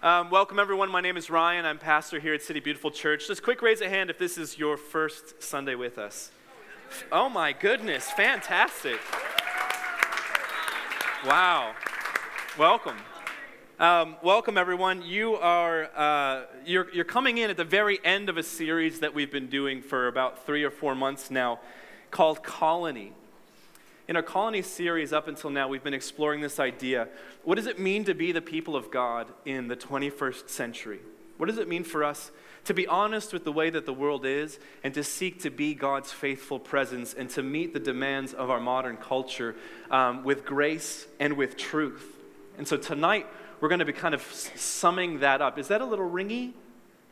Um, welcome, everyone. My name is Ryan. I'm pastor here at City Beautiful Church. Just quick raise a hand if this is your first Sunday with us. Oh, my goodness. Fantastic. Wow. Welcome. Um, welcome, everyone. You are uh, you're, you're coming in at the very end of a series that we've been doing for about three or four months now called Colony. In our colony series up until now, we've been exploring this idea. What does it mean to be the people of God in the 21st century? What does it mean for us to be honest with the way that the world is and to seek to be God's faithful presence and to meet the demands of our modern culture um, with grace and with truth? And so tonight, we're going to be kind of summing that up. Is that a little ringy?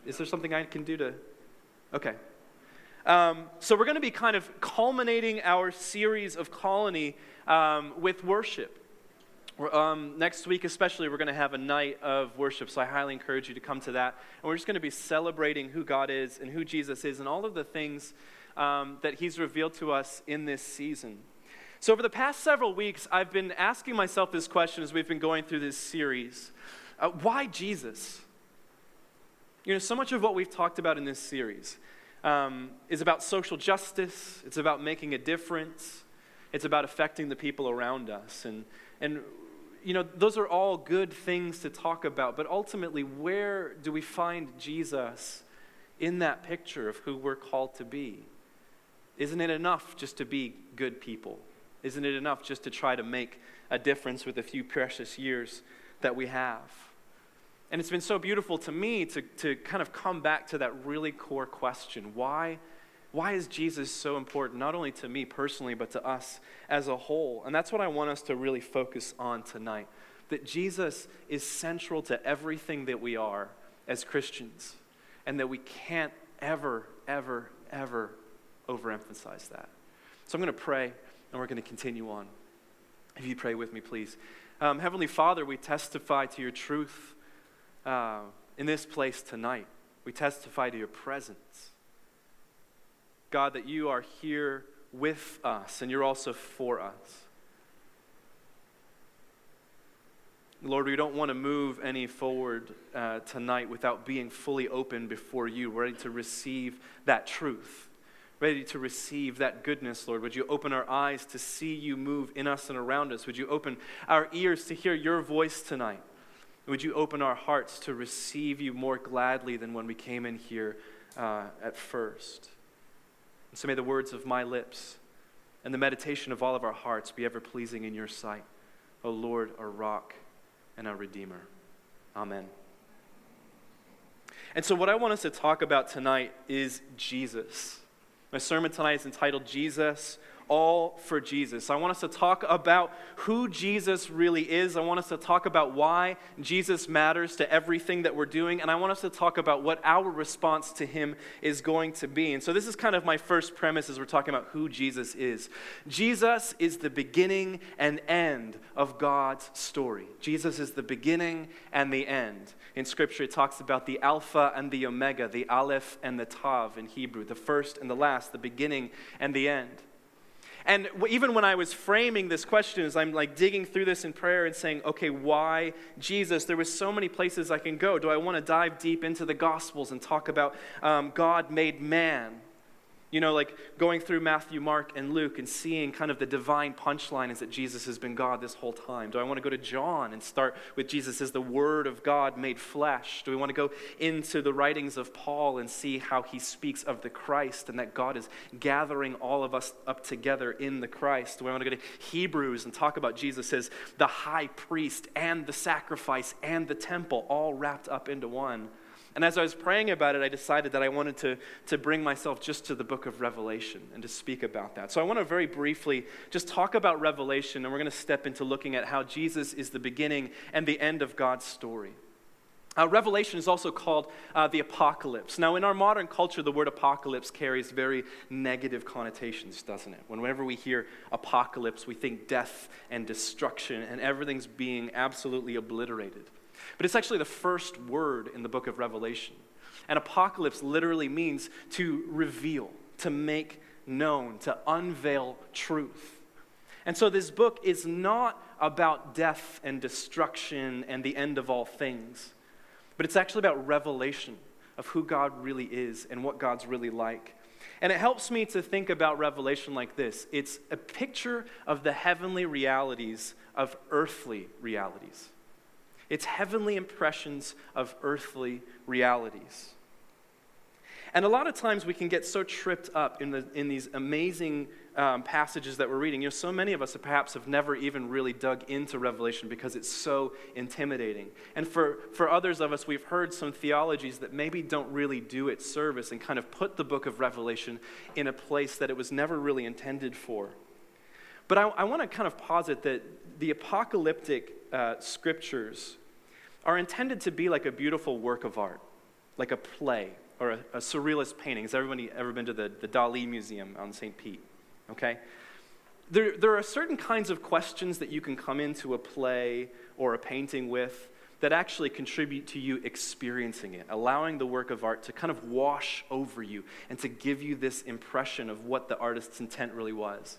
Is there something I can do to? Okay. Um, so we're going to be kind of culminating our series of colony um, with worship. Um, next week, especially, we're going to have a night of worship, so I highly encourage you to come to that. And we're just going to be celebrating who God is and who Jesus is and all of the things um, that He's revealed to us in this season. So, over the past several weeks, I've been asking myself this question as we've been going through this series uh, Why Jesus? You know, so much of what we've talked about in this series um, is about social justice, it's about making a difference, it's about affecting the people around us. And, and you know, those are all good things to talk about, but ultimately, where do we find Jesus in that picture of who we're called to be? Isn't it enough just to be good people? Isn't it enough just to try to make a difference with a few precious years that we have? And it's been so beautiful to me to, to kind of come back to that really core question why, why is Jesus so important, not only to me personally, but to us as a whole? And that's what I want us to really focus on tonight that Jesus is central to everything that we are as Christians, and that we can't ever, ever, ever overemphasize that. So I'm going to pray, and we're going to continue on. If you pray with me, please. Um, Heavenly Father, we testify to your truth uh, in this place tonight. We testify to your presence. God, that you are here with us and you're also for us. Lord, we don't want to move any forward uh, tonight without being fully open before you, ready to receive that truth, ready to receive that goodness, Lord. Would you open our eyes to see you move in us and around us? Would you open our ears to hear your voice tonight? Would you open our hearts to receive you more gladly than when we came in here uh, at first? And so may the words of my lips and the meditation of all of our hearts be ever pleasing in your sight, O Lord, our rock and our Redeemer. Amen. And so, what I want us to talk about tonight is Jesus. My sermon tonight is entitled Jesus all for Jesus. I want us to talk about who Jesus really is. I want us to talk about why Jesus matters to everything that we're doing. And I want us to talk about what our response to him is going to be. And so, this is kind of my first premise as we're talking about who Jesus is. Jesus is the beginning and end of God's story. Jesus is the beginning and the end. In Scripture, it talks about the Alpha and the Omega, the Aleph and the Tav in Hebrew, the first and the last, the beginning and the end. And even when I was framing this question, as I'm like digging through this in prayer and saying, okay, why Jesus? There was so many places I can go. Do I want to dive deep into the Gospels and talk about um, God made man? You know, like going through Matthew, Mark, and Luke and seeing kind of the divine punchline is that Jesus has been God this whole time. Do I want to go to John and start with Jesus as the Word of God made flesh? Do we want to go into the writings of Paul and see how he speaks of the Christ and that God is gathering all of us up together in the Christ? Do I want to go to Hebrews and talk about Jesus as the high priest and the sacrifice and the temple all wrapped up into one? And as I was praying about it, I decided that I wanted to, to bring myself just to the book of Revelation and to speak about that. So I want to very briefly just talk about Revelation, and we're going to step into looking at how Jesus is the beginning and the end of God's story. Uh, Revelation is also called uh, the apocalypse. Now, in our modern culture, the word apocalypse carries very negative connotations, doesn't it? Whenever we hear apocalypse, we think death and destruction, and everything's being absolutely obliterated. But it's actually the first word in the book of Revelation. And apocalypse literally means to reveal, to make known, to unveil truth. And so this book is not about death and destruction and the end of all things. but it's actually about revelation of who God really is and what God's really like. And it helps me to think about Revelation like this it's a picture of the heavenly realities of earthly realities. It's heavenly impressions of earthly realities. And a lot of times we can get so tripped up in, the, in these amazing um, passages that we're reading. You know, so many of us perhaps have never even really dug into Revelation because it's so intimidating. And for, for others of us, we've heard some theologies that maybe don't really do its service and kind of put the book of Revelation in a place that it was never really intended for. But I, I want to kind of posit that the apocalyptic uh, scriptures are intended to be like a beautiful work of art, like a play or a, a surrealist painting. Has everybody ever been to the, the Dali Museum on St. Pete? Okay? There, there are certain kinds of questions that you can come into a play or a painting with that actually contribute to you experiencing it, allowing the work of art to kind of wash over you and to give you this impression of what the artist's intent really was.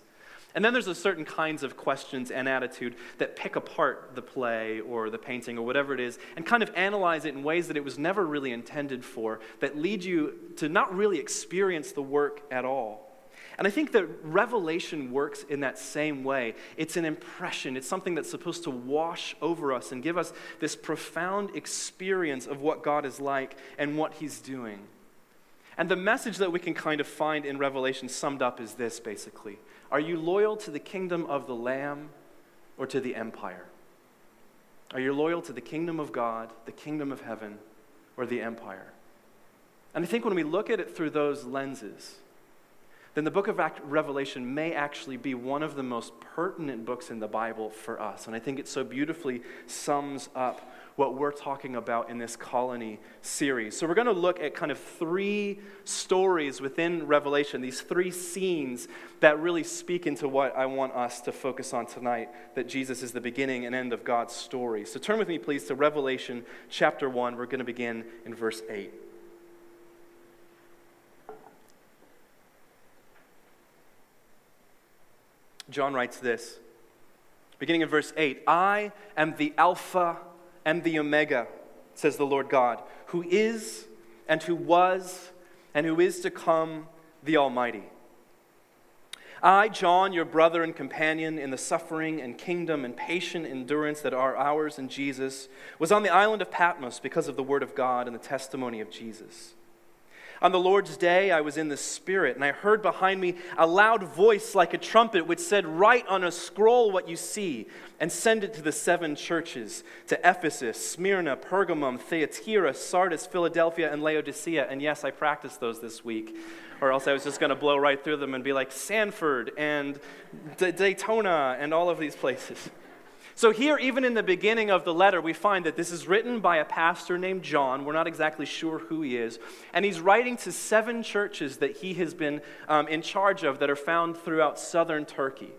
And then there's a certain kinds of questions and attitude that pick apart the play or the painting or whatever it is and kind of analyze it in ways that it was never really intended for, that lead you to not really experience the work at all. And I think that revelation works in that same way. It's an impression, it's something that's supposed to wash over us and give us this profound experience of what God is like and what He's doing. And the message that we can kind of find in Revelation summed up is this basically Are you loyal to the kingdom of the Lamb or to the empire? Are you loyal to the kingdom of God, the kingdom of heaven, or the empire? And I think when we look at it through those lenses, then the book of Revelation may actually be one of the most pertinent books in the Bible for us. And I think it so beautifully sums up what we're talking about in this colony series. So, we're going to look at kind of three stories within Revelation, these three scenes that really speak into what I want us to focus on tonight that Jesus is the beginning and end of God's story. So, turn with me, please, to Revelation chapter 1. We're going to begin in verse 8. John writes this, beginning in verse 8 I am the Alpha and the Omega, says the Lord God, who is and who was and who is to come, the Almighty. I, John, your brother and companion in the suffering and kingdom and patient endurance that are ours in Jesus, was on the island of Patmos because of the word of God and the testimony of Jesus. On the Lord's day, I was in the Spirit, and I heard behind me a loud voice like a trumpet, which said, Write on a scroll what you see, and send it to the seven churches to Ephesus, Smyrna, Pergamum, Thyatira, Sardis, Philadelphia, and Laodicea. And yes, I practiced those this week, or else I was just going to blow right through them and be like Sanford and D- Daytona and all of these places. So, here, even in the beginning of the letter, we find that this is written by a pastor named John. We're not exactly sure who he is. And he's writing to seven churches that he has been um, in charge of that are found throughout southern Turkey.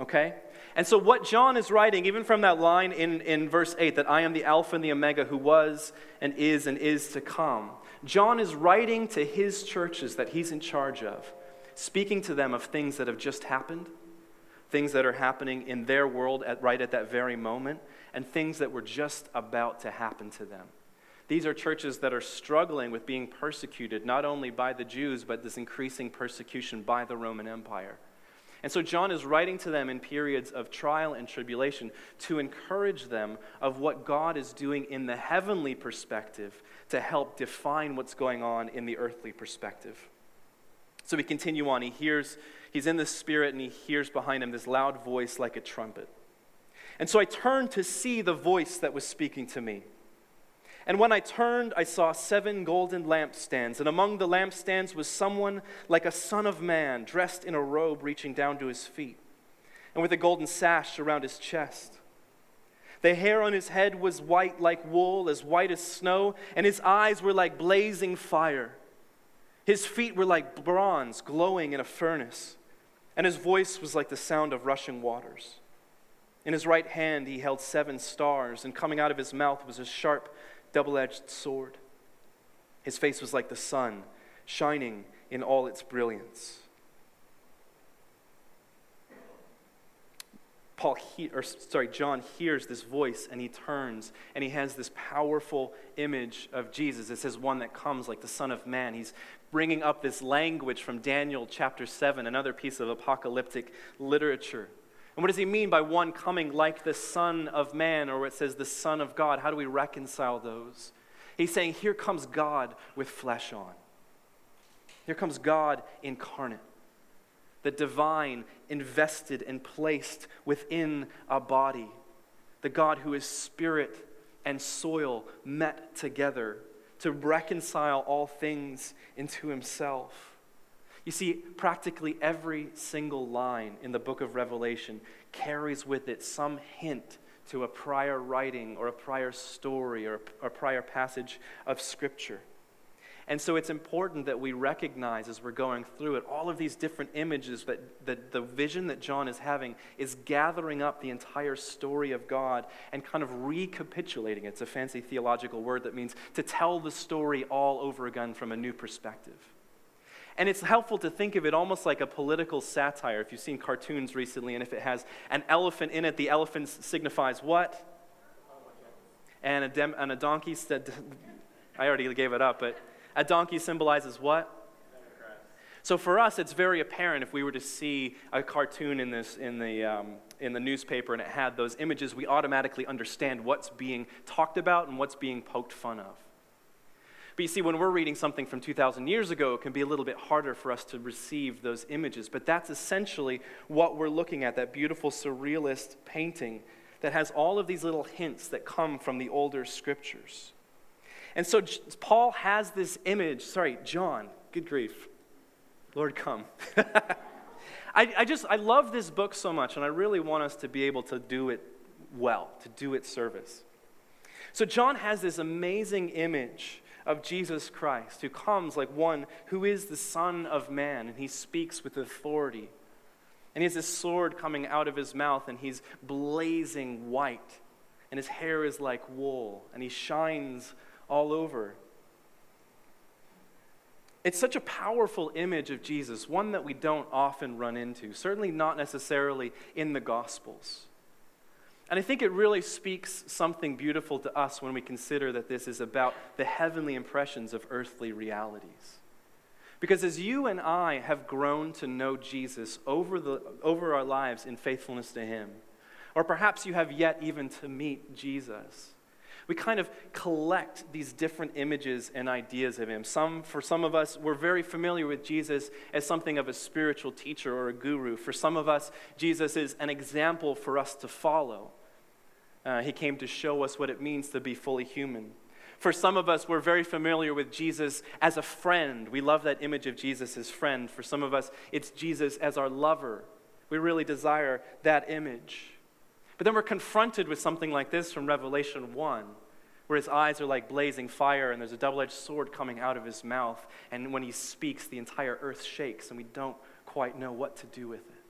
Okay? And so, what John is writing, even from that line in, in verse 8, that I am the Alpha and the Omega who was and is and is to come, John is writing to his churches that he's in charge of, speaking to them of things that have just happened things that are happening in their world at, right at that very moment, and things that were just about to happen to them. These are churches that are struggling with being persecuted, not only by the Jews, but this increasing persecution by the Roman Empire. And so John is writing to them in periods of trial and tribulation to encourage them of what God is doing in the heavenly perspective to help define what's going on in the earthly perspective. So we continue on. He hears he's in the spirit and he hears behind him this loud voice like a trumpet. And so I turned to see the voice that was speaking to me. And when I turned, I saw seven golden lampstands, and among the lampstands was someone like a son of man, dressed in a robe reaching down to his feet, and with a golden sash around his chest. The hair on his head was white like wool, as white as snow, and his eyes were like blazing fire. His feet were like bronze glowing in a furnace and his voice was like the sound of rushing waters. In his right hand he held seven stars, and coming out of his mouth was a sharp, double edged sword. His face was like the sun, shining in all its brilliance. Paul he, or sorry, John hears this voice and he turns and he has this powerful image of Jesus. It says one that comes like the Son of Man. He's bringing up this language from Daniel chapter 7, another piece of apocalyptic literature. And what does he mean by one coming like the Son of Man, or it says the Son of God? How do we reconcile those? He's saying, Here comes God with flesh on. Here comes God incarnate the divine invested and placed within a body, the God who is spirit and soil met together to reconcile all things into himself. You see, practically every single line in the book of Revelation carries with it some hint to a prior writing or a prior story or a prior passage of Scripture. And so it's important that we recognize as we're going through it all of these different images that, that the vision that John is having is gathering up the entire story of God and kind of recapitulating. It. It's a fancy theological word that means to tell the story all over again from a new perspective. And it's helpful to think of it almost like a political satire. If you've seen cartoons recently, and if it has an elephant in it, the elephant signifies what? And a, dem- and a donkey said, I already gave it up, but a donkey symbolizes what? So for us, it's very apparent if we were to see a cartoon in, this, in, the, um, in the newspaper and it had those images, we automatically understand what's being talked about and what's being poked fun of. But you see, when we're reading something from 2,000 years ago, it can be a little bit harder for us to receive those images. But that's essentially what we're looking at that beautiful surrealist painting that has all of these little hints that come from the older scriptures. And so Paul has this image. Sorry, John, good grief. Lord, come. I, I just, I love this book so much, and I really want us to be able to do it well, to do it service. So John has this amazing image of Jesus Christ who comes like one who is the Son of Man, and he speaks with authority. And he has this sword coming out of his mouth, and he's blazing white, and his hair is like wool, and he shines all over. It's such a powerful image of Jesus, one that we don't often run into, certainly not necessarily in the Gospels. And I think it really speaks something beautiful to us when we consider that this is about the heavenly impressions of earthly realities. Because as you and I have grown to know Jesus over, the, over our lives in faithfulness to Him, or perhaps you have yet even to meet Jesus, we kind of collect these different images and ideas of him. Some, for some of us, we're very familiar with Jesus as something of a spiritual teacher or a guru. For some of us, Jesus is an example for us to follow. Uh, he came to show us what it means to be fully human. For some of us, we're very familiar with Jesus as a friend. We love that image of Jesus as friend. For some of us, it's Jesus as our lover. We really desire that image. But then we're confronted with something like this from Revelation 1, where his eyes are like blazing fire and there's a double edged sword coming out of his mouth. And when he speaks, the entire earth shakes and we don't quite know what to do with it.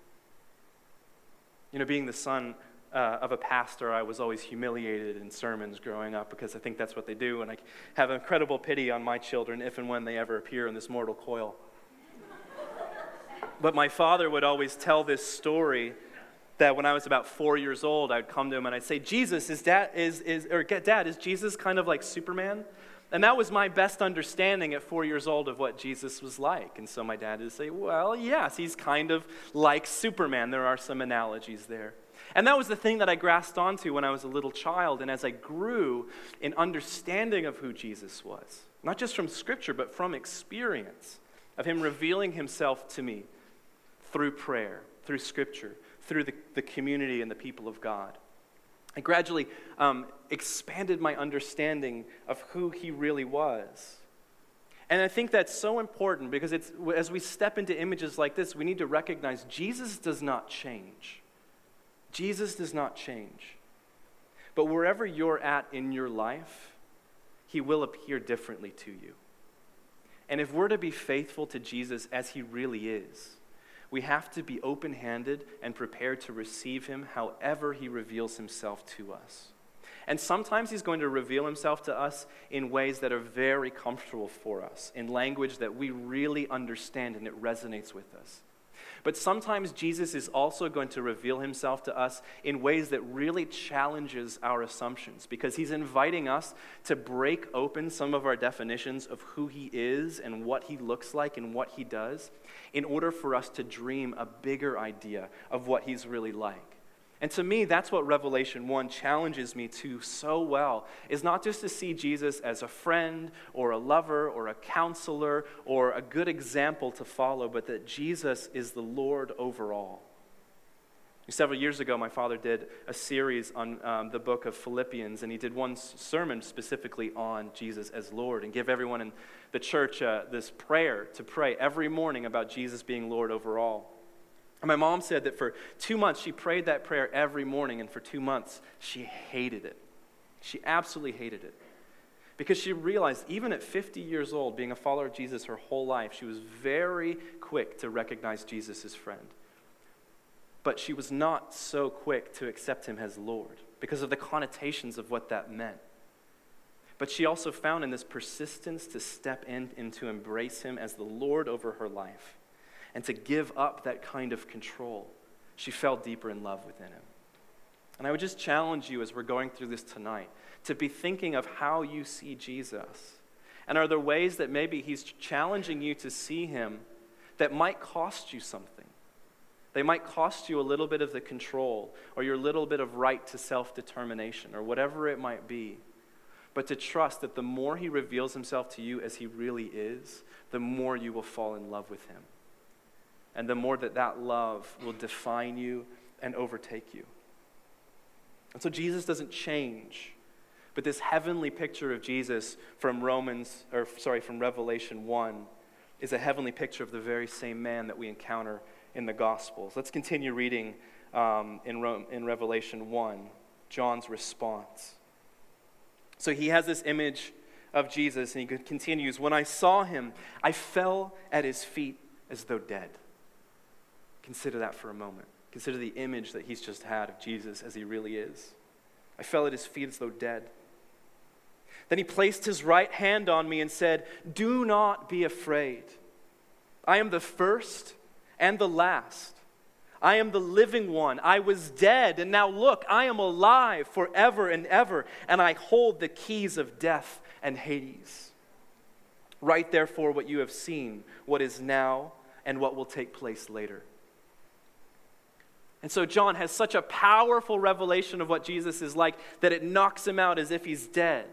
You know, being the son uh, of a pastor, I was always humiliated in sermons growing up because I think that's what they do. And I have incredible pity on my children if and when they ever appear in this mortal coil. but my father would always tell this story that when I was about four years old, I'd come to him and I'd say, Jesus, is dad, is, is, or dad, is Jesus kind of like Superman? And that was my best understanding at four years old of what Jesus was like. And so my dad would say, well, yes, he's kind of like Superman. There are some analogies there. And that was the thing that I grasped onto when I was a little child. And as I grew in understanding of who Jesus was, not just from Scripture, but from experience of Him revealing Himself to me through prayer, through Scripture, through the, the community and the people of God. I gradually um, expanded my understanding of who he really was. And I think that's so important because it's, as we step into images like this, we need to recognize Jesus does not change. Jesus does not change. But wherever you're at in your life, he will appear differently to you. And if we're to be faithful to Jesus as he really is, we have to be open handed and prepared to receive him however he reveals himself to us. And sometimes he's going to reveal himself to us in ways that are very comfortable for us, in language that we really understand and it resonates with us. But sometimes Jesus is also going to reveal himself to us in ways that really challenges our assumptions because he's inviting us to break open some of our definitions of who he is and what he looks like and what he does in order for us to dream a bigger idea of what he's really like. And to me, that's what Revelation 1 challenges me to so well, is not just to see Jesus as a friend or a lover or a counselor or a good example to follow, but that Jesus is the Lord over all. Several years ago, my father did a series on um, the book of Philippians, and he did one sermon specifically on Jesus as Lord and give everyone in the church uh, this prayer to pray every morning about Jesus being Lord over all. And my mom said that for two months, she prayed that prayer every morning, and for two months, she hated it. She absolutely hated it. Because she realized, even at 50 years old, being a follower of Jesus her whole life, she was very quick to recognize Jesus as friend. But she was not so quick to accept him as Lord because of the connotations of what that meant. But she also found in this persistence to step in and to embrace him as the Lord over her life and to give up that kind of control, she fell deeper in love within him. And I would just challenge you as we're going through this tonight to be thinking of how you see Jesus. And are there ways that maybe he's challenging you to see him that might cost you something? They might cost you a little bit of the control or your little bit of right to self determination or whatever it might be. But to trust that the more he reveals himself to you as he really is, the more you will fall in love with him and the more that that love will define you and overtake you. And so Jesus doesn't change. But this heavenly picture of Jesus from Romans, or sorry, from Revelation 1 is a heavenly picture of the very same man that we encounter in the Gospels. Let's continue reading um, in, Rome, in Revelation 1, John's response. So he has this image of Jesus, and he continues When I saw him, I fell at his feet as though dead. Consider that for a moment. Consider the image that he's just had of Jesus as he really is. I fell at his feet as though dead. Then he placed his right hand on me and said, Do not be afraid. I am the first and the last. I am the living one. I was dead, and now look, I am alive forever and ever, and I hold the keys of death and Hades. Write therefore what you have seen, what is now, and what will take place later. And so John has such a powerful revelation of what Jesus is like that it knocks him out as if he's dead.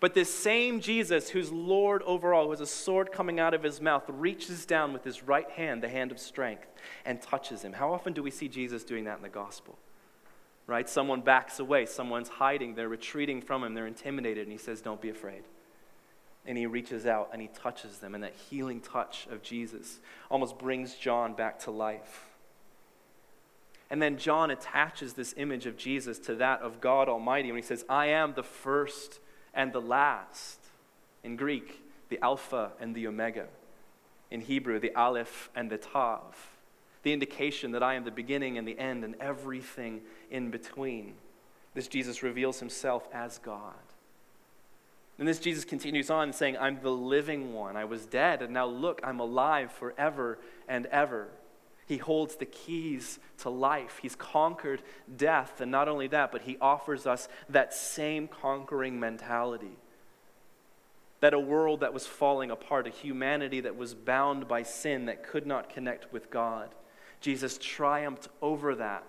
But this same Jesus, who's Lord over all, who has a sword coming out of his mouth, reaches down with his right hand, the hand of strength, and touches him. How often do we see Jesus doing that in the gospel? Right? Someone backs away, someone's hiding, they're retreating from him, they're intimidated, and he says, Don't be afraid. And he reaches out and he touches them, and that healing touch of Jesus almost brings John back to life. And then John attaches this image of Jesus to that of God Almighty when he says, I am the first and the last. In Greek, the Alpha and the Omega. In Hebrew, the Aleph and the Tav. The indication that I am the beginning and the end and everything in between. This Jesus reveals himself as God. And this Jesus continues on saying, I'm the living one. I was dead, and now look, I'm alive forever and ever. He holds the keys to life. He's conquered death. And not only that, but he offers us that same conquering mentality. That a world that was falling apart, a humanity that was bound by sin, that could not connect with God, Jesus triumphed over that,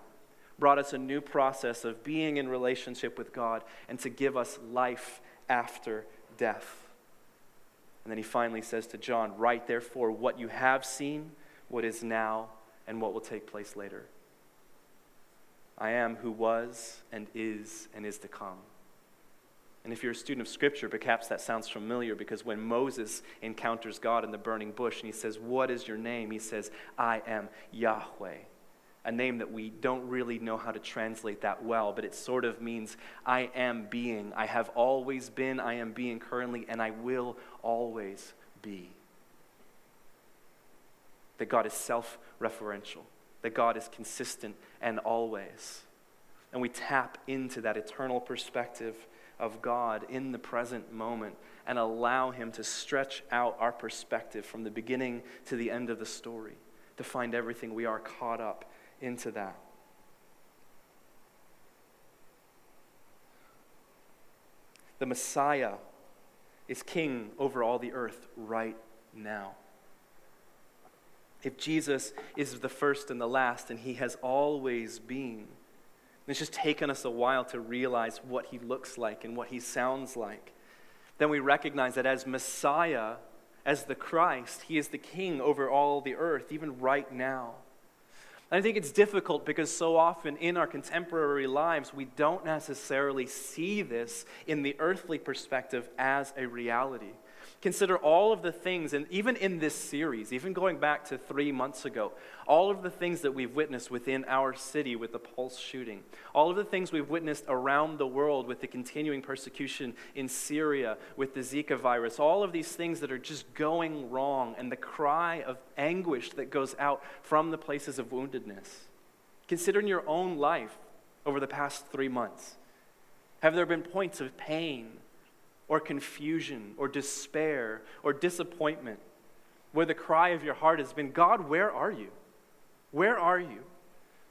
brought us a new process of being in relationship with God, and to give us life after death. And then he finally says to John, Write therefore what you have seen, what is now and what will take place later. I am who was and is and is to come. And if you're a student of Scripture, perhaps that sounds familiar because when Moses encounters God in the burning bush and he says, What is your name? He says, I am Yahweh. A name that we don't really know how to translate that well, but it sort of means I am being. I have always been, I am being currently, and I will always be that God is self referential, that God is consistent and always. And we tap into that eternal perspective of God in the present moment and allow Him to stretch out our perspective from the beginning to the end of the story. to find everything. We are caught up into that. The Messiah is king over all the earth right now. If Jesus is the first and the last, and he has always been, it's just taken us a while to realize what he looks like and what he sounds like. Then we recognize that as Messiah, as the Christ, he is the king over all the earth, even right now. And I think it's difficult because so often in our contemporary lives, we don't necessarily see this in the earthly perspective as a reality. Consider all of the things, and even in this series, even going back to three months ago, all of the things that we've witnessed within our city with the Pulse shooting, all of the things we've witnessed around the world with the continuing persecution in Syria with the Zika virus, all of these things that are just going wrong, and the cry of anguish that goes out from the places of woundedness. Consider in your own life over the past three months. Have there been points of pain? Or confusion or despair or disappointment, where the cry of your heart has been, God, where are you? Where are you?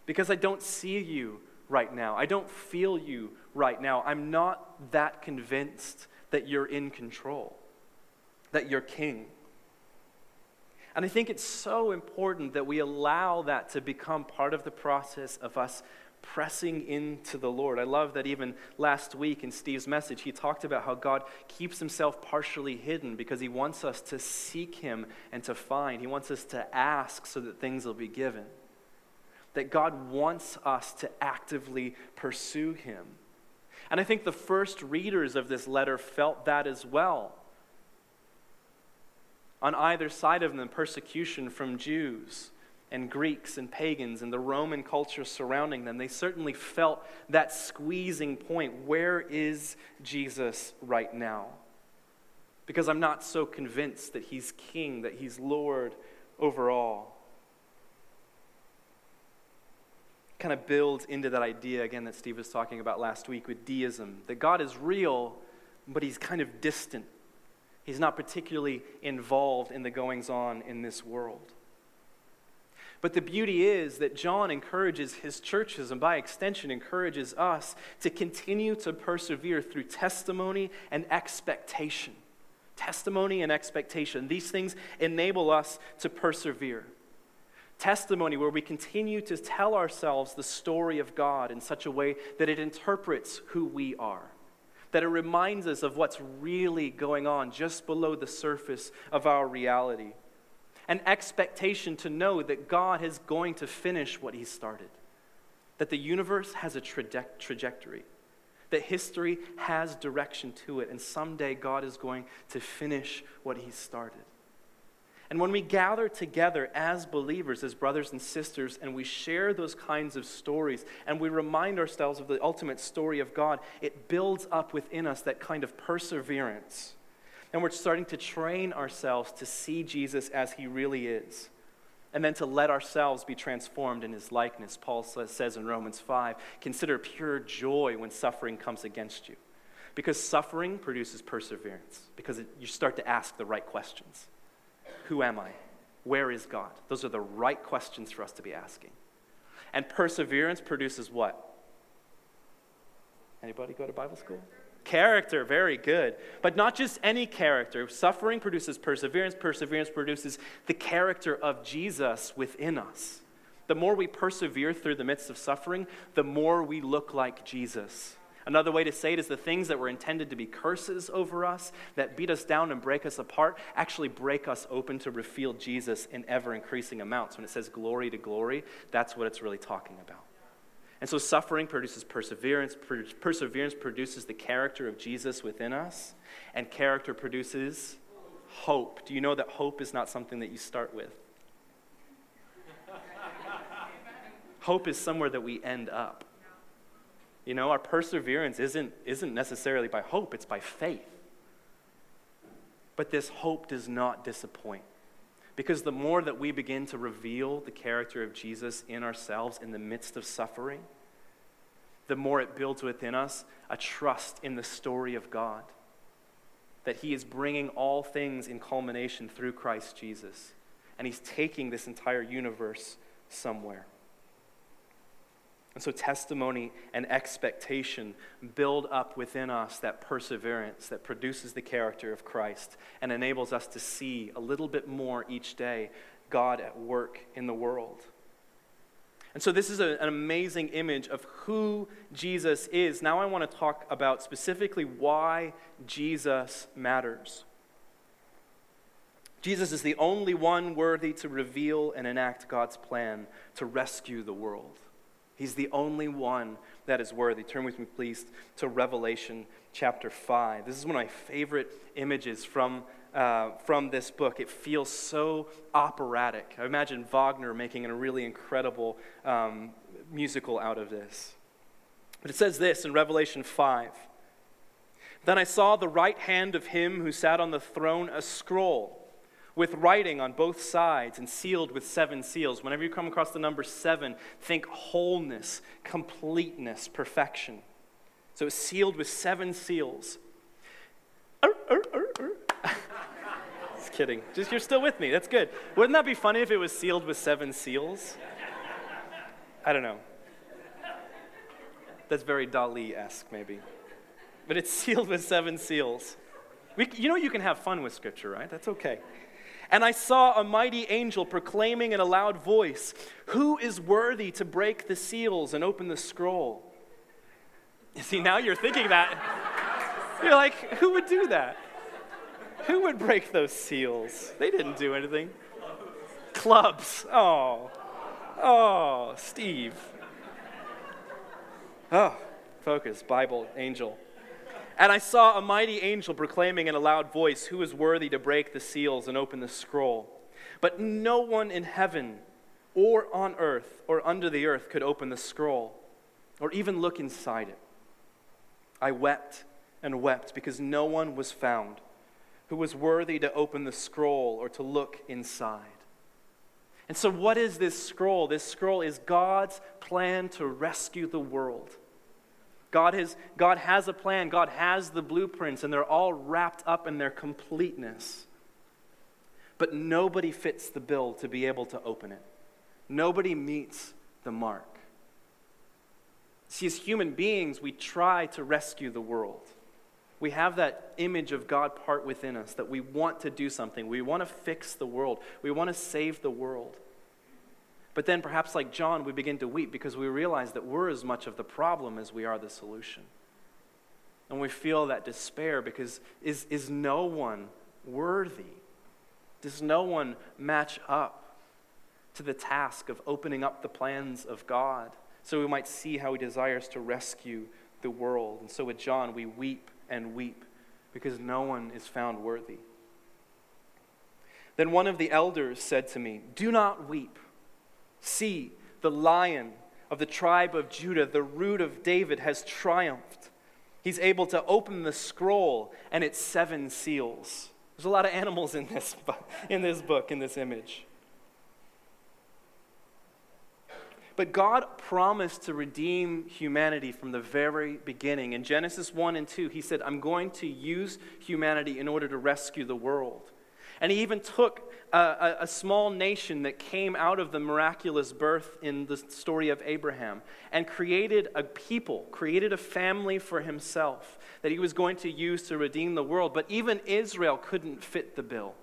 Because I don't see you right now. I don't feel you right now. I'm not that convinced that you're in control, that you're king. And I think it's so important that we allow that to become part of the process of us pressing into the Lord. I love that even last week in Steve's message, he talked about how God keeps himself partially hidden because he wants us to seek him and to find. He wants us to ask so that things will be given. That God wants us to actively pursue him. And I think the first readers of this letter felt that as well. On either side of them, persecution from Jews and Greeks and pagans and the Roman culture surrounding them, they certainly felt that squeezing point. Where is Jesus right now? Because I'm not so convinced that he's king, that he's Lord over all. Kind of builds into that idea again that Steve was talking about last week with deism that God is real, but he's kind of distant. He's not particularly involved in the goings on in this world. But the beauty is that John encourages his churches, and by extension, encourages us to continue to persevere through testimony and expectation. Testimony and expectation. These things enable us to persevere. Testimony, where we continue to tell ourselves the story of God in such a way that it interprets who we are that it reminds us of what's really going on just below the surface of our reality an expectation to know that God is going to finish what He started, that the universe has a traje- trajectory, that history has direction to it, and someday God is going to finish what He started. And when we gather together as believers, as brothers and sisters, and we share those kinds of stories, and we remind ourselves of the ultimate story of God, it builds up within us that kind of perseverance and we're starting to train ourselves to see Jesus as he really is. And then to let ourselves be transformed in his likeness. Paul says in Romans 5 consider pure joy when suffering comes against you. Because suffering produces perseverance, because it, you start to ask the right questions Who am I? Where is God? Those are the right questions for us to be asking. And perseverance produces what? Anybody go to Bible school? Character, very good. But not just any character. Suffering produces perseverance, perseverance produces the character of Jesus within us. The more we persevere through the midst of suffering, the more we look like Jesus. Another way to say it is the things that were intended to be curses over us, that beat us down and break us apart, actually break us open to reveal Jesus in ever increasing amounts. When it says glory to glory, that's what it's really talking about. And so suffering produces perseverance. Perseverance produces the character of Jesus within us. And character produces hope. Do you know that hope is not something that you start with? hope is somewhere that we end up. You know, our perseverance isn't, isn't necessarily by hope, it's by faith. But this hope does not disappoint. Because the more that we begin to reveal the character of Jesus in ourselves in the midst of suffering, the more it builds within us a trust in the story of God. That He is bringing all things in culmination through Christ Jesus. and He's taking this entire universe somewhere. And so, testimony and expectation build up within us that perseverance that produces the character of Christ and enables us to see a little bit more each day God at work in the world. And so, this is a, an amazing image of who Jesus is. Now, I want to talk about specifically why Jesus matters. Jesus is the only one worthy to reveal and enact God's plan to rescue the world. He's the only one that is worthy. Turn with me, please, to Revelation chapter 5. This is one of my favorite images from, uh, from this book. It feels so operatic. I imagine Wagner making a really incredible um, musical out of this. But it says this in Revelation 5 Then I saw the right hand of him who sat on the throne a scroll with writing on both sides and sealed with seven seals. Whenever you come across the number seven, think wholeness, completeness, perfection. So it's sealed with seven seals. Just kidding. Just you're still with me. That's good. Wouldn't that be funny if it was sealed with seven seals? I don't know. That's very Dali esque, maybe. But it's sealed with seven seals. We, you know, you can have fun with Scripture, right? That's okay. And I saw a mighty angel proclaiming in a loud voice, Who is worthy to break the seals and open the scroll? See, now you're thinking that. You're like, Who would do that? Who would break those seals? They didn't do anything. Clubs. Oh. Oh, Steve. Oh, focus, Bible, angel. And I saw a mighty angel proclaiming in a loud voice, Who is worthy to break the seals and open the scroll? But no one in heaven or on earth or under the earth could open the scroll or even look inside it. I wept and wept because no one was found who was worthy to open the scroll or to look inside. And so, what is this scroll? This scroll is God's plan to rescue the world. God has, God has a plan, God has the blueprints, and they're all wrapped up in their completeness. But nobody fits the bill to be able to open it. Nobody meets the mark. See, as human beings, we try to rescue the world. We have that image of God part within us that we want to do something. We want to fix the world. We want to save the world. But then, perhaps like John, we begin to weep because we realize that we're as much of the problem as we are the solution. And we feel that despair because is, is no one worthy? Does no one match up to the task of opening up the plans of God so we might see how he desires to rescue the world? And so with John, we weep and weep because no one is found worthy. Then one of the elders said to me, Do not weep. See, the lion of the tribe of Judah, the root of David, has triumphed. He's able to open the scroll and its seven seals. There's a lot of animals in this, in this book, in this image. But God promised to redeem humanity from the very beginning. In Genesis 1 and 2, He said, I'm going to use humanity in order to rescue the world. And He even took a, a, small nation that came out of the miraculous birth in the story of Abraham and created a people, created a family for himself that he was going to use to redeem the world. But even Israel couldn't fit the bill.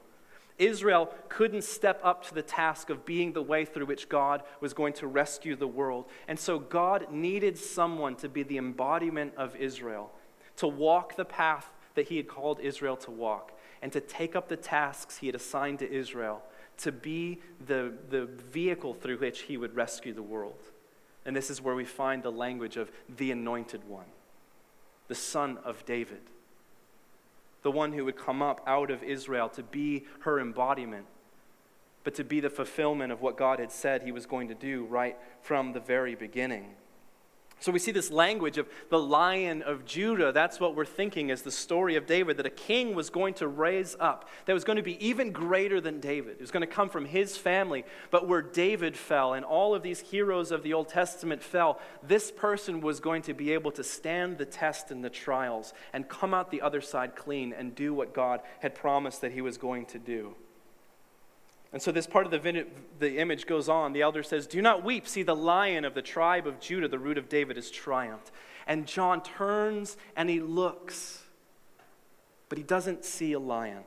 Israel couldn't step up to the task of being the way through which God was going to rescue the world. And so God needed someone to be the embodiment of Israel, to walk the path that he had called Israel to walk and to take up the tasks he had assigned to Israel to be the, the vehicle through which he would rescue the world. And this is where we find the language of the anointed one, the son of David, the one who would come up out of Israel to be her embodiment, but to be the fulfillment of what God had said he was going to do right from the very beginning. So we see this language of the lion of Judah. That's what we're thinking is the story of David, that a king was going to raise up, that was going to be even greater than David. It was going to come from his family. But where David fell and all of these heroes of the Old Testament fell, this person was going to be able to stand the test and the trials and come out the other side clean and do what God had promised that he was going to do. And so this part of the, the image goes on. The elder says, Do not weep. See, the lion of the tribe of Judah, the root of David, has triumphed. And John turns and he looks, but he doesn't see a lion.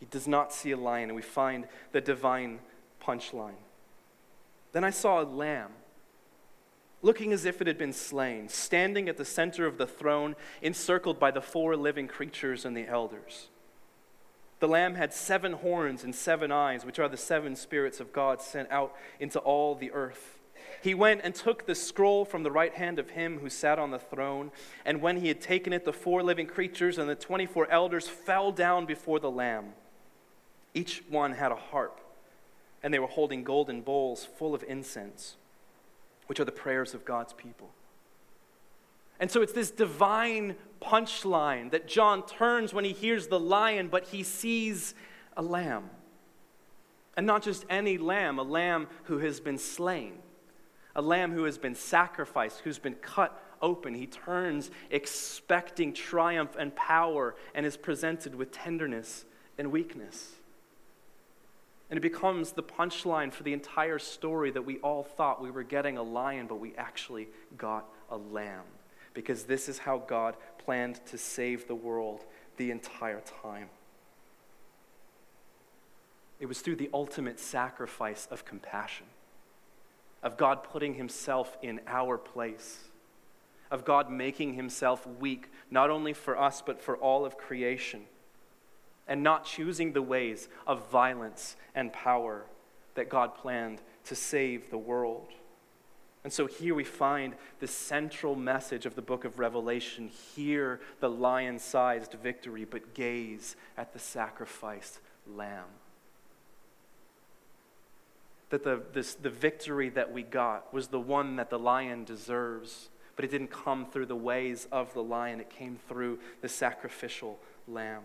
He does not see a lion, and we find the divine punchline. Then I saw a lamb, looking as if it had been slain, standing at the center of the throne, encircled by the four living creatures and the elders. The lamb had seven horns and seven eyes, which are the seven spirits of God sent out into all the earth. He went and took the scroll from the right hand of him who sat on the throne. And when he had taken it, the four living creatures and the 24 elders fell down before the lamb. Each one had a harp, and they were holding golden bowls full of incense, which are the prayers of God's people. And so it's this divine punchline that John turns when he hears the lion, but he sees a lamb. And not just any lamb, a lamb who has been slain, a lamb who has been sacrificed, who's been cut open. He turns expecting triumph and power and is presented with tenderness and weakness. And it becomes the punchline for the entire story that we all thought we were getting a lion, but we actually got a lamb because this is how God planned to save the world the entire time. It was through the ultimate sacrifice of compassion, of God putting himself in our place, of God making himself weak, not only for us, but for all of creation, and not choosing the ways of violence and power that God planned to save the world. And so here we find the central message of the book of Revelation hear the lion sized victory, but gaze at the sacrificed lamb. That the, this, the victory that we got was the one that the lion deserves, but it didn't come through the ways of the lion, it came through the sacrificial lamb.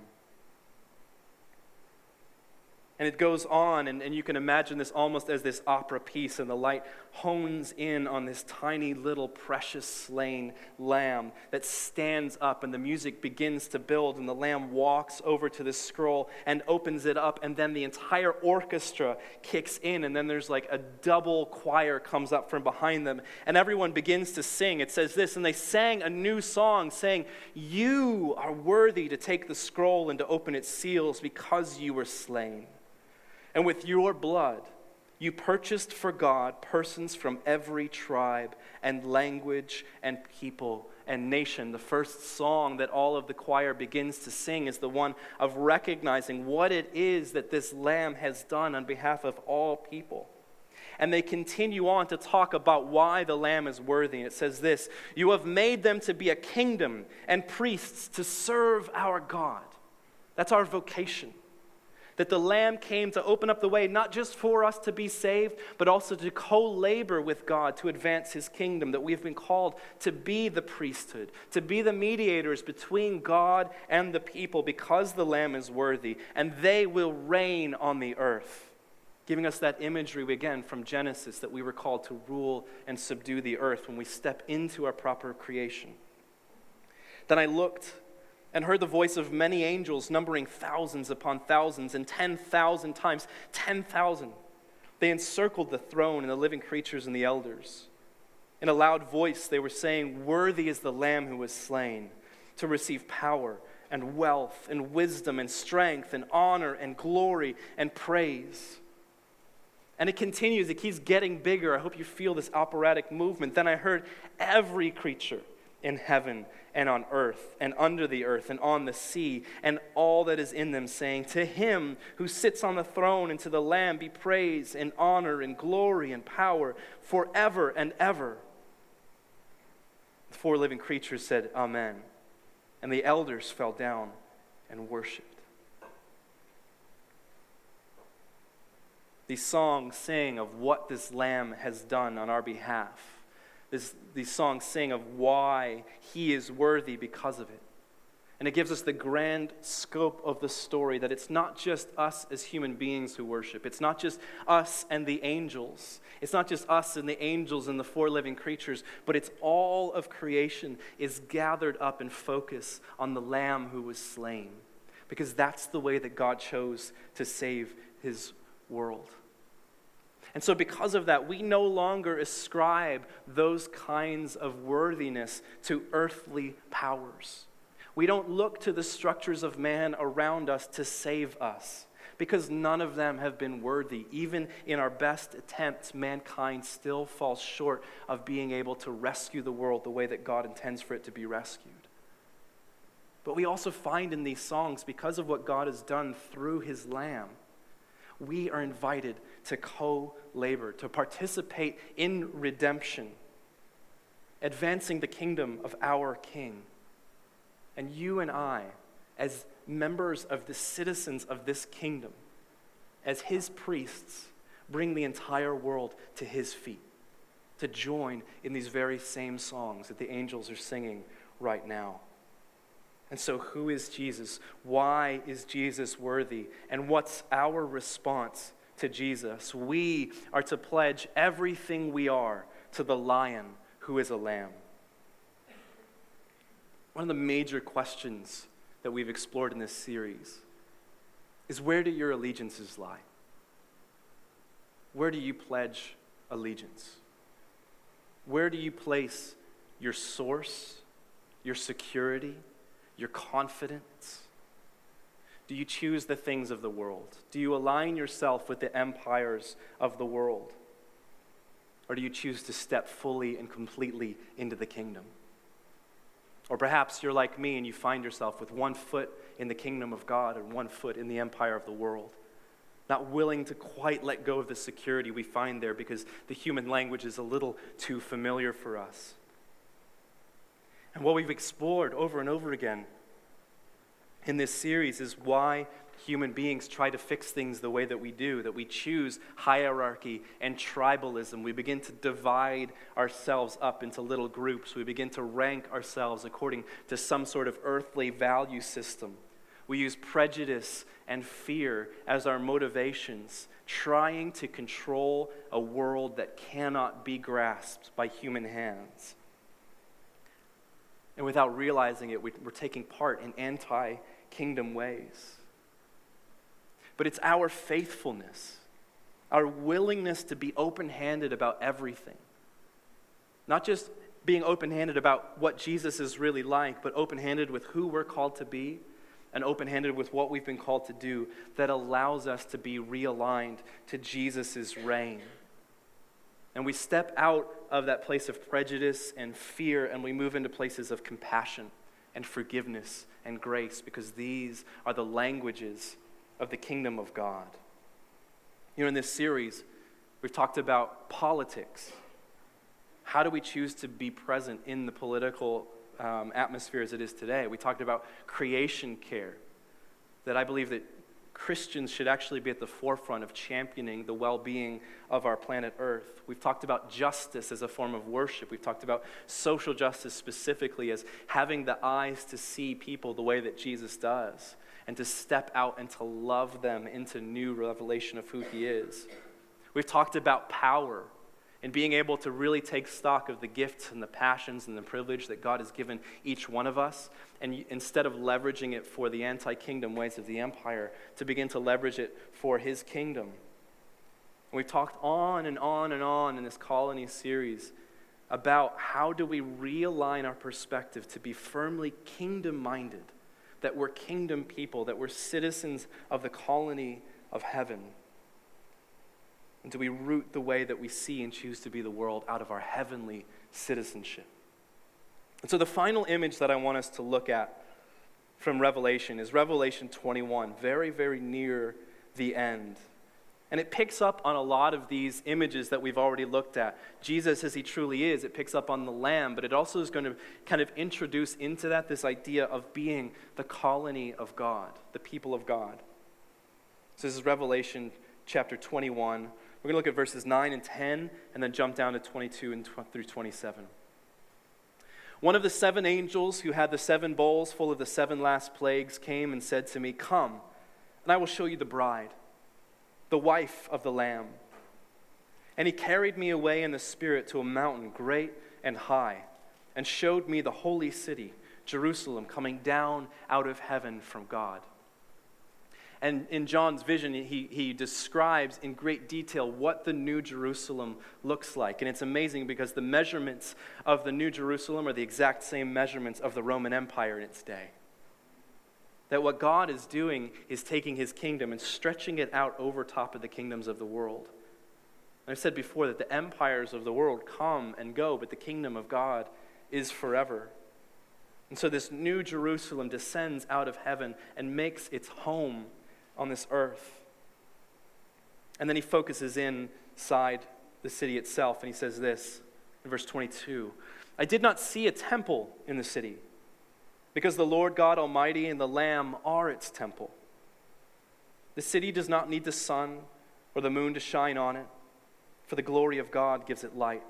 And it goes on, and, and you can imagine this almost as this opera piece, and the light hones in on this tiny little precious slain lamb that stands up, and the music begins to build, and the lamb walks over to the scroll and opens it up, and then the entire orchestra kicks in, and then there's like a double choir comes up from behind them, and everyone begins to sing. It says this, and they sang a new song, saying, You are worthy to take the scroll and to open its seals because you were slain. And with your blood, you purchased for God persons from every tribe and language and people and nation. The first song that all of the choir begins to sing is the one of recognizing what it is that this lamb has done on behalf of all people. And they continue on to talk about why the lamb is worthy. And it says this You have made them to be a kingdom and priests to serve our God. That's our vocation that the Lamb came to open up the way, not just for us to be saved, but also to co labor with God to advance His kingdom. That we've been called to be the priesthood, to be the mediators between God and the people because the Lamb is worthy, and they will reign on the earth. Giving us that imagery again from Genesis that we were called to rule and subdue the earth when we step into our proper creation. Then I looked and heard the voice of many angels, numbering thousands upon thousands, and 10,000 times 10,000. They encircled the throne and the living creatures and the elders. In a loud voice, they were saying, Worthy is the Lamb who was slain to receive power and wealth and wisdom and strength and honor and glory and praise. And it continues, it keeps getting bigger. I hope you feel this operatic movement. Then I heard every creature in heaven and on earth and under the earth and on the sea and all that is in them, saying, To him who sits on the throne and to the Lamb be praise and honor and glory and power forever and ever. The four living creatures said, Amen. And the elders fell down and worshiped. These songs sing of what this Lamb has done on our behalf this, these songs sing of why he is worthy because of it. And it gives us the grand scope of the story that it's not just us as human beings who worship. It's not just us and the angels. It's not just us and the angels and the four living creatures, but it's all of creation is gathered up in focus on the Lamb who was slain. Because that's the way that God chose to save his world. And so, because of that, we no longer ascribe those kinds of worthiness to earthly powers. We don't look to the structures of man around us to save us because none of them have been worthy. Even in our best attempts, mankind still falls short of being able to rescue the world the way that God intends for it to be rescued. But we also find in these songs, because of what God has done through his Lamb, we are invited to co labor, to participate in redemption, advancing the kingdom of our King. And you and I, as members of the citizens of this kingdom, as his priests, bring the entire world to his feet, to join in these very same songs that the angels are singing right now. And so, who is Jesus? Why is Jesus worthy? And what's our response to Jesus? We are to pledge everything we are to the lion who is a lamb. One of the major questions that we've explored in this series is where do your allegiances lie? Where do you pledge allegiance? Where do you place your source, your security? your confidence? Do you choose the things of the world? Do you align yourself with the empires of the world? Or do you choose to step fully and completely into the kingdom? Or perhaps you're like me and you find yourself with one foot in the kingdom of God and one foot in the empire of the world, not willing to quite let go of the security we find there because the human language is a little too familiar for us. And what we've explored over and over again in this series is why human beings try to fix things the way that we do, that we choose hierarchy and tribalism. We begin to divide ourselves up into little groups. We begin to rank ourselves according to some sort of earthly value system. We use prejudice and fear as our motivations, trying to control a world that cannot be grasped by human hands. And without realizing it, we're taking part in anti kingdom ways. But it's our faithfulness, our willingness to be open handed about everything. Not just being open handed about what Jesus is really like, but open handed with who we're called to be and open handed with what we've been called to do that allows us to be realigned to Jesus' reign. And we step out of that place of prejudice and fear and we move into places of compassion and forgiveness and grace because these are the languages of the kingdom of God. You know, in this series, we've talked about politics. How do we choose to be present in the political um, atmosphere as it is today? We talked about creation care, that I believe that Christians should actually be at the forefront of championing the well being of our planet Earth. We've talked about justice as a form of worship. We've talked about social justice specifically as having the eyes to see people the way that Jesus does and to step out and to love them into new revelation of who He is. We've talked about power and being able to really take stock of the gifts and the passions and the privilege that God has given each one of us, and instead of leveraging it for the anti kingdom ways of the empire, to begin to leverage it for His kingdom. And we've talked on and on and on in this colony series about how do we realign our perspective to be firmly kingdom minded, that we're kingdom people, that we're citizens of the colony of heaven. And do we root the way that we see and choose to be the world out of our heavenly citizenship? And so the final image that I want us to look at from Revelation is Revelation 21, very, very near the end. And it picks up on a lot of these images that we've already looked at. Jesus, as he truly is, it picks up on the Lamb, but it also is going to kind of introduce into that this idea of being the colony of God, the people of God. So this is Revelation chapter 21, we're going to look at verses 9 and 10 and then jump down to 22 and through 27. One of the seven angels who had the seven bowls full of the seven last plagues came and said to me, Come, and I will show you the bride, the wife of the Lamb. And he carried me away in the Spirit to a mountain great and high, and showed me the holy city, Jerusalem, coming down out of heaven from God And in John's vision, he, he describes in great detail what the New Jerusalem looks like. And it's amazing because the measurements of the New Jerusalem are the exact same measurements of the Roman Empire in its day. That what God is doing is taking his kingdom and stretching it out over top of the kingdoms of the world. I've said before that the empires of the world come and go, but the kingdom of God is forever. And so this new Jerusalem descends out of heaven and makes its home on this earth. And then he focuses inside the city itself, and he says this in verse 22 I did not see a temple in the city because the Lord God Almighty and the Lamb are its temple. The city does not need the sun or the moon to shine on it, for the glory of God gives it light.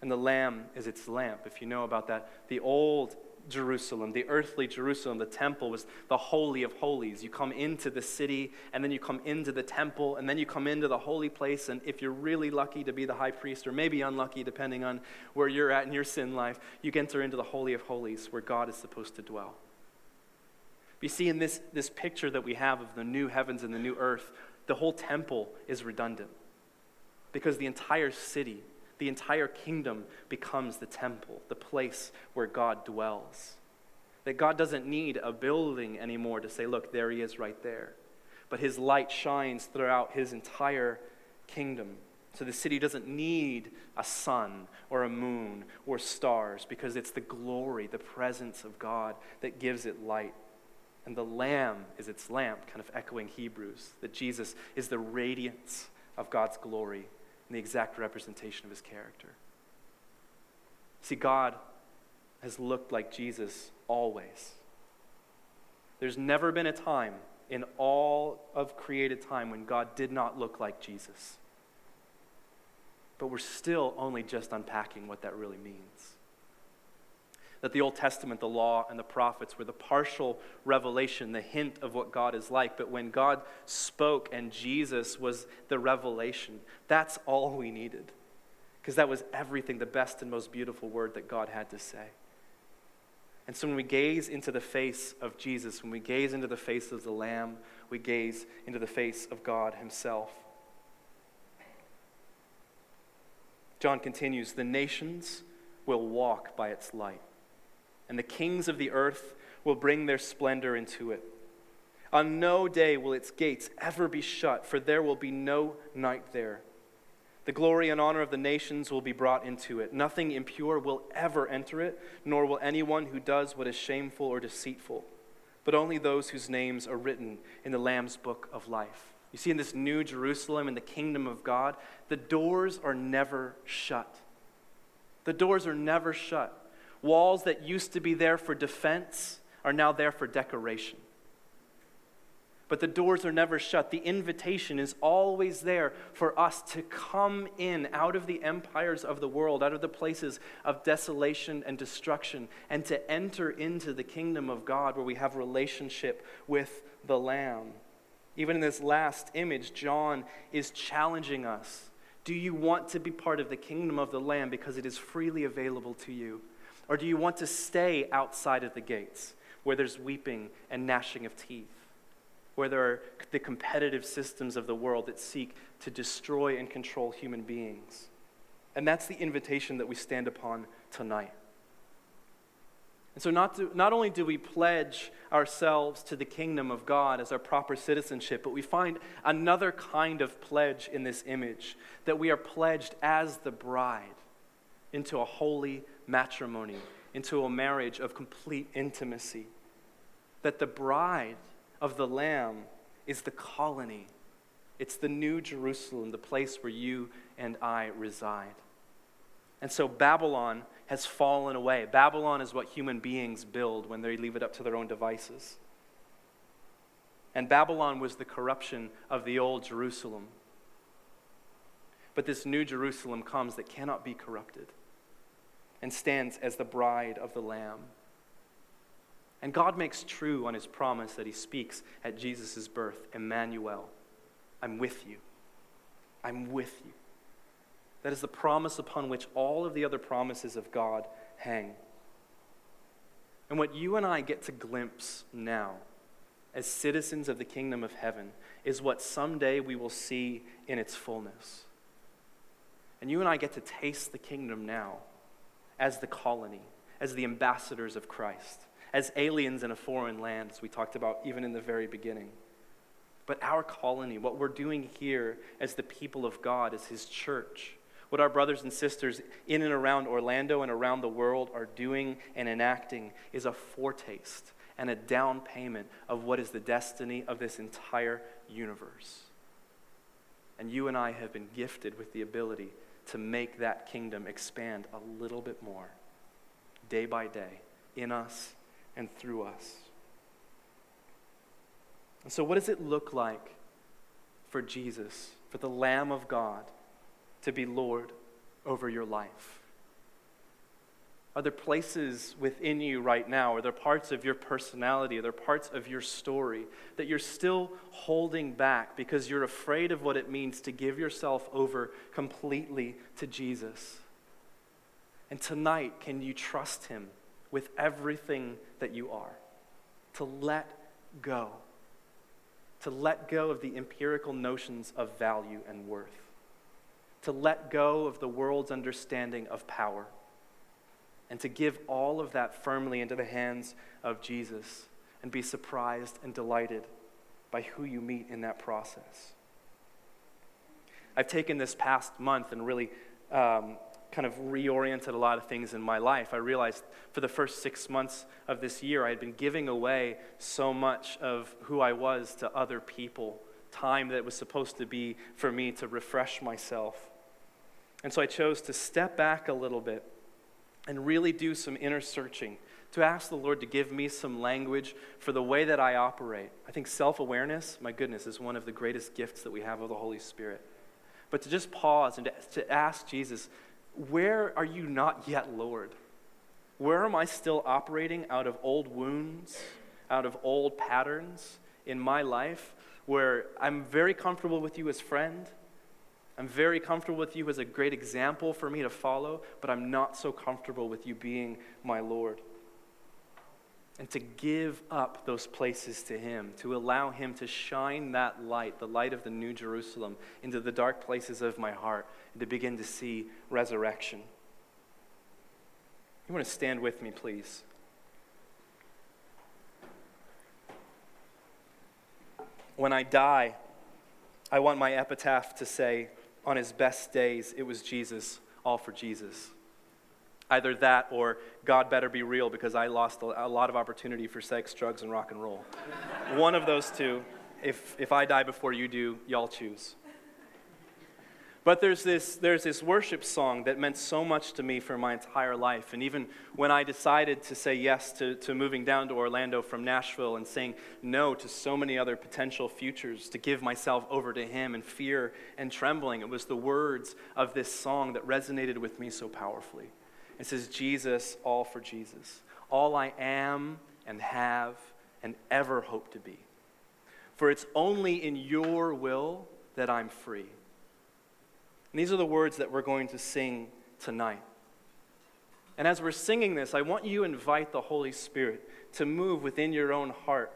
And the Lamb is its lamp. If you know about that, the old Jerusalem, the earthly Jerusalem, the temple was the Holy of Holies. You come into the city, and then you come into the temple, and then you come into the holy place. And if you're really lucky to be the high priest, or maybe unlucky, depending on where you're at in your sin life, you enter into the Holy of Holies where God is supposed to dwell. You see, in this, this picture that we have of the new heavens and the new earth, the whole temple is redundant because the entire city the entire kingdom becomes the temple, the place where God dwells. That God doesn't need a building anymore to say, look, there he is right there. But his light shines throughout his entire kingdom. So the city doesn't need a sun or a moon or stars because it's the glory, the presence of God that gives it light. And the Lamb is its lamp, kind of echoing Hebrews, that Jesus is the radiance of God's glory and the exact representation of his character. See, God has looked like Jesus always. There's never been a time in all of created time when God did not look like Jesus. But we're still only just unpacking what that really means that the Old Testament, the law, and the prophets were the partial revelation, the hint of what God is like. But when God spoke and Jesus was the revelation, that's all we needed. Because that was everything, the best and most beautiful word that God had to say. And so when we gaze into the face of Jesus, when we gaze into the face of the Lamb, we gaze into the face of God Himself. John continues The nations will walk by its light and the kings of the earth will bring their splendor into it. On no day will its gates ever be shut, for there will be no night there. The glory and honor of the nations will be brought into it. Nothing impure will ever enter it, nor will anyone who does what is shameful or deceitful, but only those whose names are written in the Lamb's book of life. You see, in this new Jerusalem, in the kingdom of God, the doors are never shut. The doors are never shut. Walls that used to be there for defense are now there for decoration. But the doors are never shut. The invitation is always there for us to come in out of the empires of the world, out of the places of desolation and destruction, and to enter into the kingdom of God where we have relationship with the Lamb. Even in this last image, John is challenging us. Do you want to be part of the kingdom of the Lamb because it is freely available to you? Or do you want to stay outside of the gates where there's weeping and gnashing of teeth? Where there are the competitive systems of the world that seek to destroy and control human beings? And that's the invitation that we stand upon tonight. And so, not, to, not only do we pledge ourselves to the kingdom of God as our proper citizenship, but we find another kind of pledge in this image that we are pledged as the bride into a holy matrimony, into a marriage of complete intimacy. That the bride of the Lamb is the colony, it's the new Jerusalem, the place where you and I reside. And so Babylon has fallen away. Babylon is what human beings build when they leave it up to their own devices. And Babylon was the corruption of the old Jerusalem. But this new Jerusalem comes that cannot be corrupted and stands as the bride of the Lamb. And God makes true on his promise that he speaks at Jesus' birth Emmanuel, I'm with you. I'm with you. That is the promise upon which all of the other promises of God hang. And what you and I get to glimpse now as citizens of the kingdom of heaven is what someday we will see in its fullness. And you and I get to taste the kingdom now as the colony, as the ambassadors of Christ, as aliens in a foreign land, as we talked about even in the very beginning. But our colony, what we're doing here as the people of God, as His church, what our brothers and sisters in and around Orlando and around the world are doing and enacting is a foretaste and a down payment of what is the destiny of this entire universe. And you and I have been gifted with the ability to make that kingdom expand a little bit more, day by day, in us and through us. And so, what does it look like for Jesus, for the Lamb of God, to be Lord over your life? Are there places within you right now? Are there parts of your personality? Are there parts of your story that you're still holding back because you're afraid of what it means to give yourself over completely to Jesus? And tonight, can you trust Him with everything that you are? To let go. To let go of the empirical notions of value and worth. To let go of the world's understanding of power and to give all of that firmly into the hands of Jesus and be surprised and delighted by who you meet in that process. I've taken this past month and really um, kind of reoriented a lot of things in my life. I realized for the first six months of this year, I had been giving away so much of who I was to other people, time that was supposed to be for me to refresh myself. And so I chose to step back a little bit and really do some inner searching to ask the Lord to give me some language for the way that I operate. I think self awareness, my goodness, is one of the greatest gifts that we have of the Holy Spirit. But to just pause and to, to ask Jesus, where are you not yet Lord? Where am I still operating out of old wounds, out of old patterns in my life where I'm very comfortable with you as friend? I'm very comfortable with you as a great example for me to follow, but I'm not so comfortable with you being my Lord. And to give up those places to Him, to allow Him to shine that light, the light of the New Jerusalem, into the dark places of my heart, and to begin to see resurrection. You want to stand with me, please? When I die, I want my epitaph to say, on his best days, it was Jesus, all for Jesus. Either that or God better be real because I lost a lot of opportunity for sex, drugs, and rock and roll. One of those two. If, if I die before you do, y'all choose. But there's this, there's this worship song that meant so much to me for my entire life. And even when I decided to say yes to, to moving down to Orlando from Nashville and saying no to so many other potential futures, to give myself over to Him in fear and trembling, it was the words of this song that resonated with me so powerfully. It says, Jesus, all for Jesus. All I am and have and ever hope to be. For it's only in your will that I'm free. And these are the words that we're going to sing tonight. And as we're singing this, I want you to invite the Holy Spirit to move within your own heart.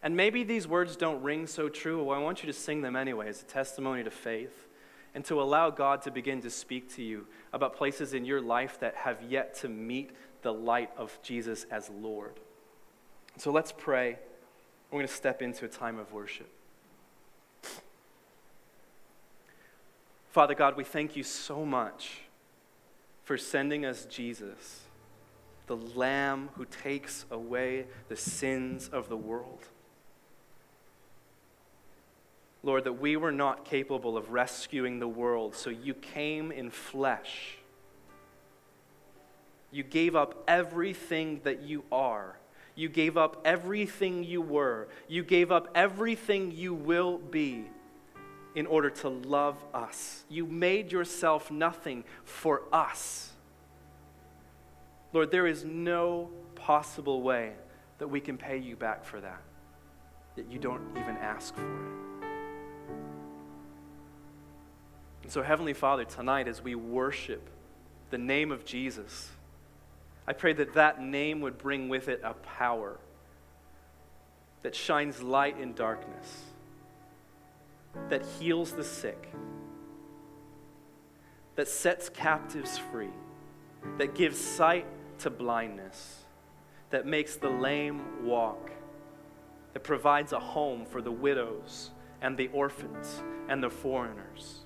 And maybe these words don't ring so true, but I want you to sing them anyway as a testimony to faith and to allow God to begin to speak to you about places in your life that have yet to meet the light of Jesus as Lord. So let's pray. We're going to step into a time of worship. Father God, we thank you so much for sending us Jesus, the Lamb who takes away the sins of the world. Lord, that we were not capable of rescuing the world, so you came in flesh. You gave up everything that you are. You gave up everything you were. You gave up everything you will be in order to love us. You made yourself nothing for us. Lord, there is no possible way that we can pay you back for that, that you don't even ask for it. And so, Heavenly Father, tonight as we worship the name of Jesus, I pray that that name would bring with it a power that shines light in darkness, that heals the sick, that sets captives free, that gives sight to blindness, that makes the lame walk, that provides a home for the widows and the orphans and the foreigners.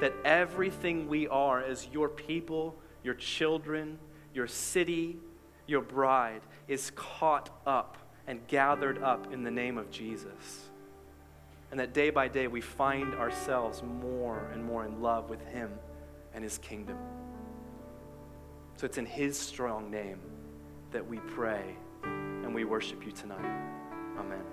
That everything we are as your people, your children, your city, your bride is caught up and gathered up in the name of Jesus. And that day by day we find ourselves more and more in love with Him and His kingdom. So it's in His strong name that we pray and we worship you tonight. Amen.